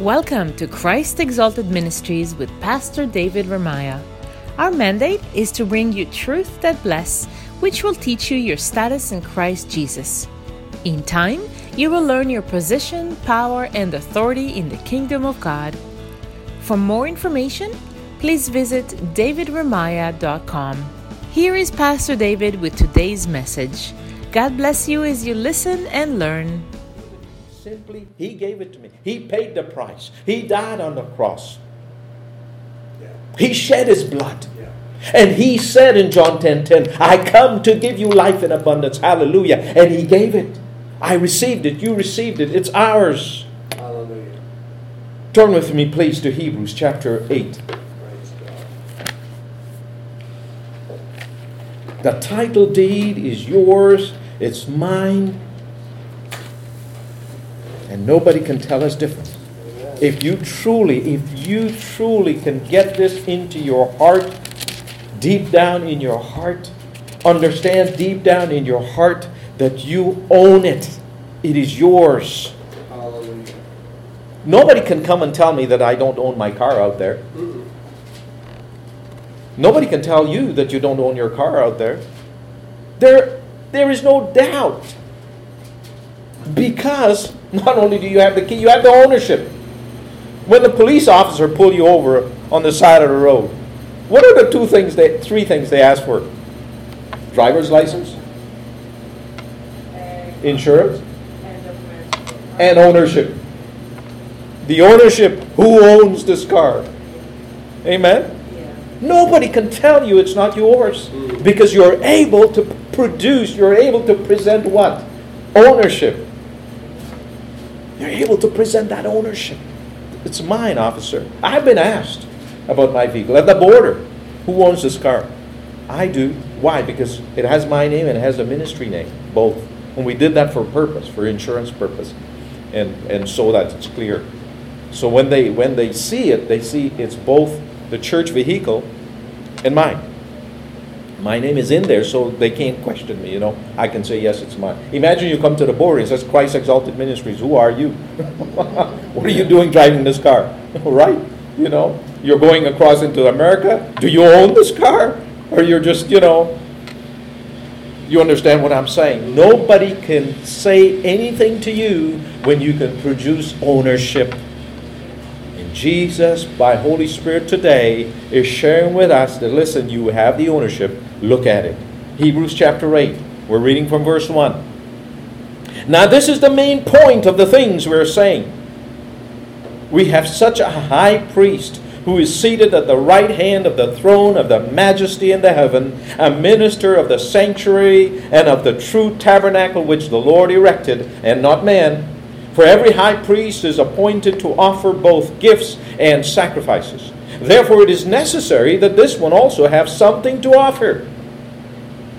Welcome to Christ Exalted Ministries with Pastor David Ramaya. Our mandate is to bring you truth that bless, which will teach you your status in Christ Jesus. In time, you will learn your position, power, and authority in the kingdom of God. For more information, please visit davidramaya.com. Here is Pastor David with today's message. God bless you as you listen and learn. Simply, He gave it to me. He paid the price. He died on the cross. He shed His blood. And He said in John 10 10, I come to give you life in abundance. Hallelujah. And He gave it. I received it. You received it. It's ours. Hallelujah. Turn with me, please, to Hebrews chapter 8. The title deed is yours, it's mine, nobody can tell us different. If you truly, if you truly can get this into your heart, deep down in your heart, understand deep down in your heart that you own it. It is yours. Hallelujah. Nobody can come and tell me that I don't own my car out there. Mm-mm. Nobody can tell you that you don't own your car out there. There, there is no doubt. Because not only do you have the key, you have the ownership. When the police officer pull you over on the side of the road, what are the two things they, three things they ask for? Driver's license, insurance, and ownership. The ownership, who owns this car? Amen? Nobody can tell you it's not yours Mm. because you're able to produce, you're able to present what? Ownership. You're able to present that ownership. It's mine, officer. I've been asked about my vehicle at the border. Who owns this car? I do. Why? Because it has my name and it has a ministry name, both. And we did that for purpose, for insurance purpose, and and so that it's clear. So when they when they see it, they see it's both the church vehicle and mine. My name is in there, so they can't question me. You know, I can say yes, it's mine. Imagine you come to the border and says Christ Exalted Ministries. Who are you? what are you doing driving this car? right? You know, you're going across into America. Do you own this car, or you're just you know? You understand what I'm saying? Nobody can say anything to you when you can produce ownership and Jesus, by Holy Spirit today, is sharing with us that listen, you have the ownership. Look at it. Hebrews chapter 8. We're reading from verse 1. Now, this is the main point of the things we're saying. We have such a high priest who is seated at the right hand of the throne of the majesty in the heaven, a minister of the sanctuary and of the true tabernacle which the Lord erected, and not man. For every high priest is appointed to offer both gifts and sacrifices. Therefore, it is necessary that this one also have something to offer.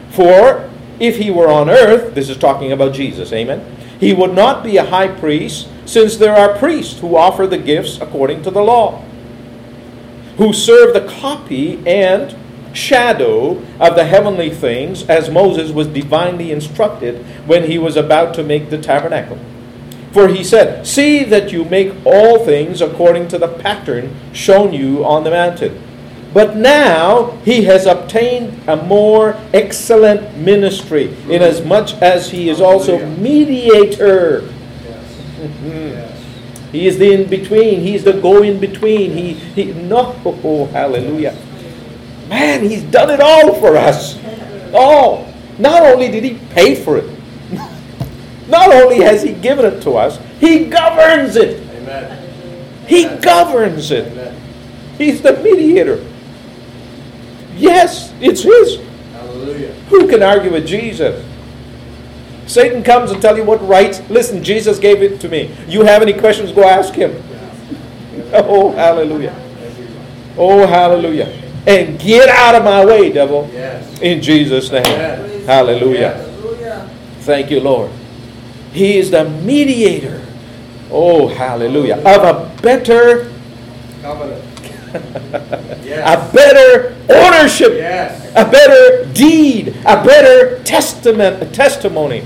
For if he were on earth, this is talking about Jesus, amen, he would not be a high priest, since there are priests who offer the gifts according to the law, who serve the copy and shadow of the heavenly things, as Moses was divinely instructed when he was about to make the tabernacle. For he said, See that you make all things according to the pattern shown you on the mountain. But now he has obtained a more excellent ministry, inasmuch as he is also mediator. Yes. He is the in between. he is the go in between. He, he, no, oh, hallelujah. Man, he's done it all for us. All. Not only did he pay for it, not only has he given it to us, he governs it. Amen. He governs it. Amen. He's the mediator. Yes, it's his. Hallelujah. Who can argue with Jesus? Satan comes and tell you what rights. Listen, Jesus gave it to me. You have any questions? Go ask him. Oh, hallelujah. Oh, hallelujah. And get out of my way, devil. Yes. In Jesus' name. Yes. Hallelujah. Thank you, Lord. He is the mediator. Oh, hallelujah. Of a better, Covenant. a better ownership. Yes. A better deed. A better testament, a testimony.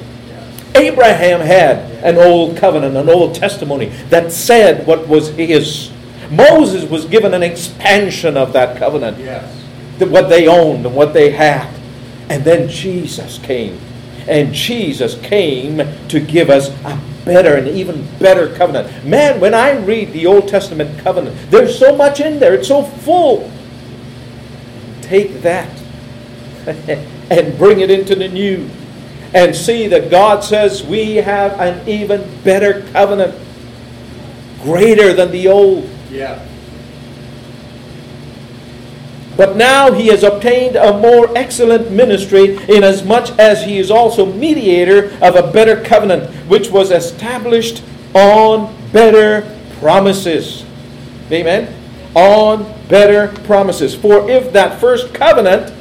Abraham had an old covenant, an old testimony that said what was his. Moses was given an expansion of that covenant, Yes. what they owned and what they had. And then Jesus came. And Jesus came to give us a better and even better covenant. Man, when I read the Old Testament covenant, there's so much in there, it's so full. Take that and bring it into the new and see that God says we have an even better covenant, greater than the old. Yeah. But now he has obtained a more excellent ministry, inasmuch as he is also mediator of a better covenant, which was established on better promises. Amen? On better promises. For if that first covenant,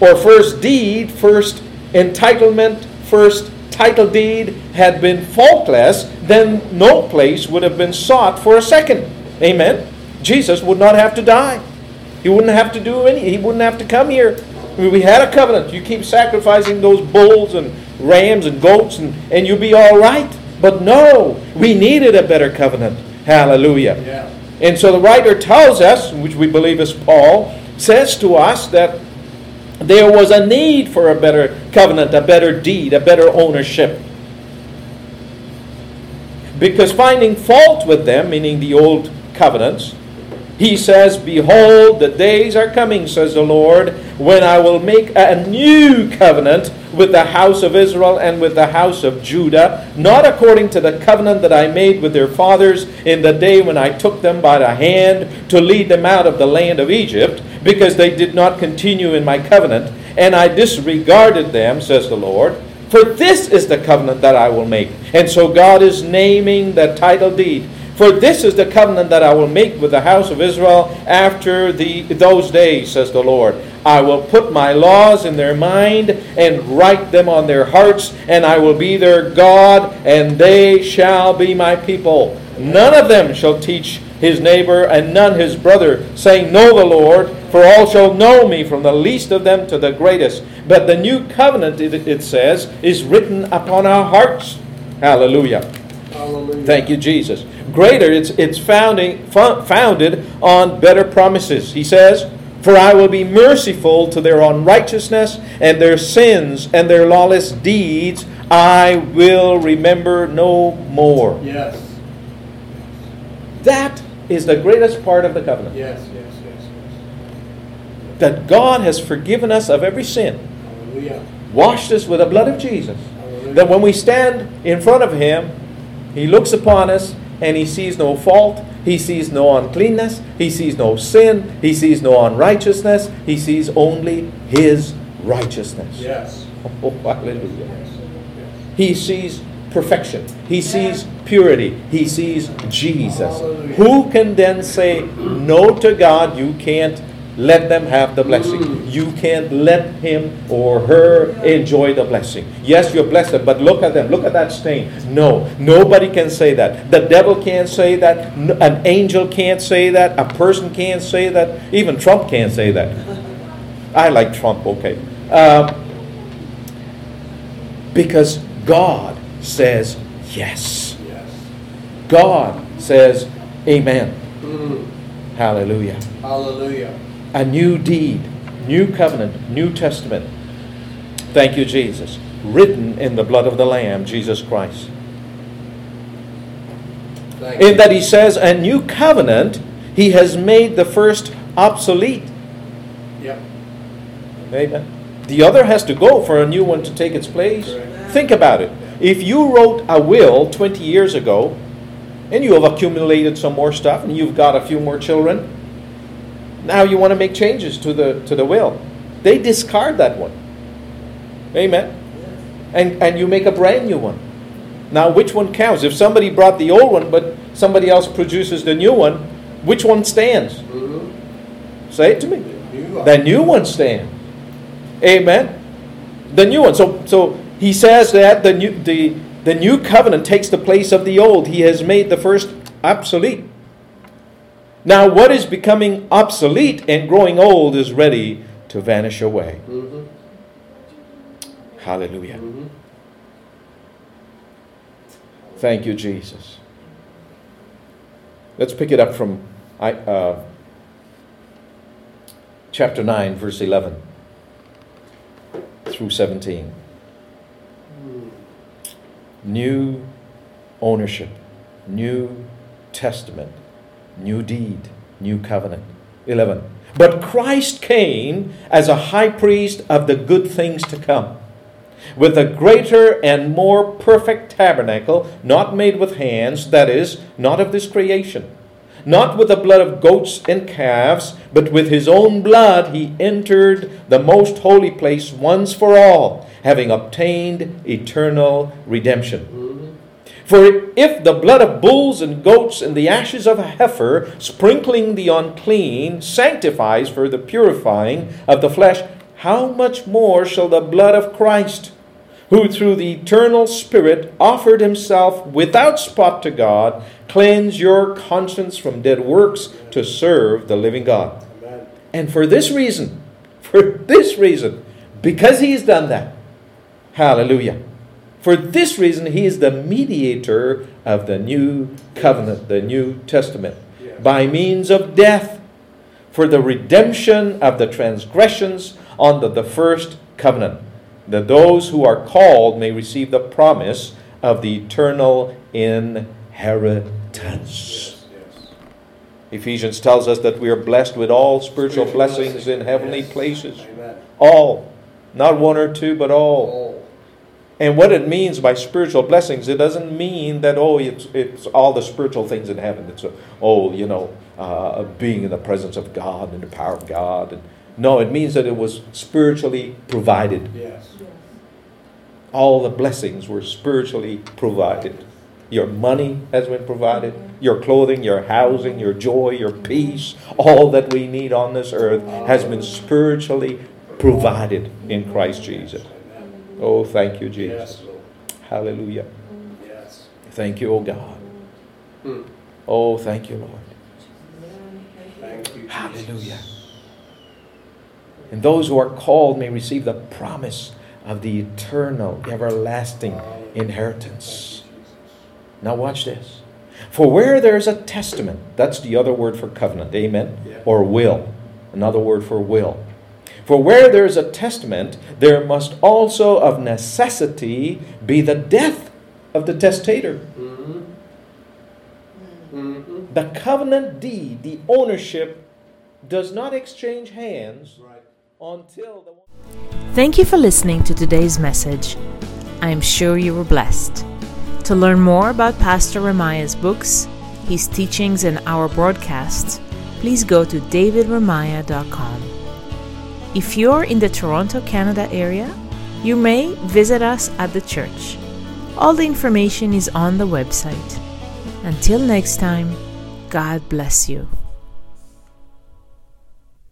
or first deed, first entitlement, first title deed had been faultless, then no place would have been sought for a second. Amen? Jesus would not have to die. He wouldn't have to do any. He wouldn't have to come here. I mean, we had a covenant. You keep sacrificing those bulls and rams and goats, and, and you'll be all right. But no, we needed a better covenant. Hallelujah. Yeah. And so the writer tells us, which we believe is Paul, says to us that there was a need for a better covenant, a better deed, a better ownership. Because finding fault with them, meaning the old covenants, he says, Behold, the days are coming, says the Lord, when I will make a new covenant with the house of Israel and with the house of Judah, not according to the covenant that I made with their fathers in the day when I took them by the hand to lead them out of the land of Egypt, because they did not continue in my covenant, and I disregarded them, says the Lord. For this is the covenant that I will make. And so God is naming the title deed. For this is the covenant that I will make with the house of Israel after the, those days, says the Lord. I will put my laws in their mind and write them on their hearts, and I will be their God, and they shall be my people. None of them shall teach his neighbor, and none his brother, saying, Know the Lord, for all shall know me, from the least of them to the greatest. But the new covenant, it, says, is written upon our hearts. Hallelujah. Hallelujah. Thank you, Jesus. Greater, it's, it's founding, fo- founded on better promises. He says, For I will be merciful to their unrighteousness and their sins and their lawless deeds I will remember no more. Yes. That is the greatest part of the covenant. Yes, yes, yes, yes. That God has forgiven us of every sin, Hallelujah. washed us with the blood of Jesus. Hallelujah. That when we stand in front of Him, He looks upon us and He sees no fault, He sees no uncleanness, He sees no sin, He sees no unrighteousness, He sees only His righteousness. Yes. Oh, hallelujah. Yes. Yes. He sees perfection. He sees purity. He sees Jesus. Hallelujah. Who can then say no to God? You can't let them have the blessing. Mm. You can't let him or her enjoy the blessing. Yes, you're blessed, but look at them. Look at that stain. No, nobody can say that. The devil can't say that. An angel can't say that. A person can't say that. Even Trump can't say that. I like Trump, okay. Um, because God says yes. Yes. God says amen. Mm. Hallelujah. Hallelujah. A new deed, new covenant, new testament. Thank you, Jesus. Written in the blood of the Lamb, Jesus Christ. Thank In you. that he says, a new covenant, he has made the first obsolete. Yep. Amen. The other has to go for a new one to take its place. Correct. Think about it. If you wrote a will 20 years ago, and you have accumulated some more stuff, and you've got a few more children, now you want to make changes to the to the will. They discard that one. Amen. And and you make a brand new one. Now which one counts? If somebody brought the old one, but somebody else produces the new one, which one stands? Mm-hmm. Say it to me. The new one stands. Amen. The new one. So so he says that the new the the new covenant takes the place of the old. He has made the first obsolete. Now what is becoming obsolete and growing old is ready to vanish away. Mm-hmm. Hallelujah. Mm-hmm. Thank you, Jesus. Let's pick it up from I, uh, chapter 9, verse 11 through 17. New ownership, new testament, new deed, new covenant. 11. But Christ came as a high priest of the good things to come, with a greater and more perfect tabernacle, not made with hands, that is, not of this creation. Not with the blood of goats and calves, but with his own blood he entered the most holy place once for all, having obtained eternal redemption. For if the blood of bulls and goats and the ashes of a heifer, sprinkling the unclean, sanctifies for the purifying of the flesh, how much more shall the blood of Christ, who through the eternal Spirit offered himself without spot to God, cleanse your conscience from dead works to serve the living God? Amen. And for this reason, for this reason, because he's done that, hallelujah. For this reason, he is the mediator of the new covenant, the New Testament, Yes. by means of death, for the redemption of the transgressions under the first covenant, that those who are called may receive the promise of the eternal inheritance. Yes. Ephesians tells us that we are blessed with all spiritual blessings in heavenly Yes. places. Amen. All. Not one or two, but all. All. And what it means by spiritual blessings, it doesn't mean that oh, it's it's all the spiritual things in heaven. It's a, oh, you know, uh, being in the presence of God and the power of God. And no, it means that it was spiritually provided. Yes. All the blessings were spiritually provided. Your money has been provided. Your clothing, your housing, your joy, your peace, all that we need on this earth has been spiritually provided in Christ Jesus. Oh, thank you, Yes, Jesus. Lord. Hallelujah. Yes. Thank you, O God. Hmm. Oh, thank you, Lord. Thank you, Jesus. Hallelujah. And those who are called may receive the promise of the eternal, everlasting inheritance. Now, watch this. For where there is a testament, that's the other word for covenant, amen? Yeah. Or will, another word for will. For where there is a testament, there must also of necessity be the death of the testator. Mm-hmm. Mm-hmm. The covenant deed, the ownership, does not exchange hands Right. until the Thank you for listening to today's message. I am sure you were blessed. To learn more about Pastor Ramaya's books, his teachings, and our broadcasts, please go to davidramaya.com. If you're in the Toronto, Canada area, you may visit us at the church. All the information is on the website. Until next time, God bless you.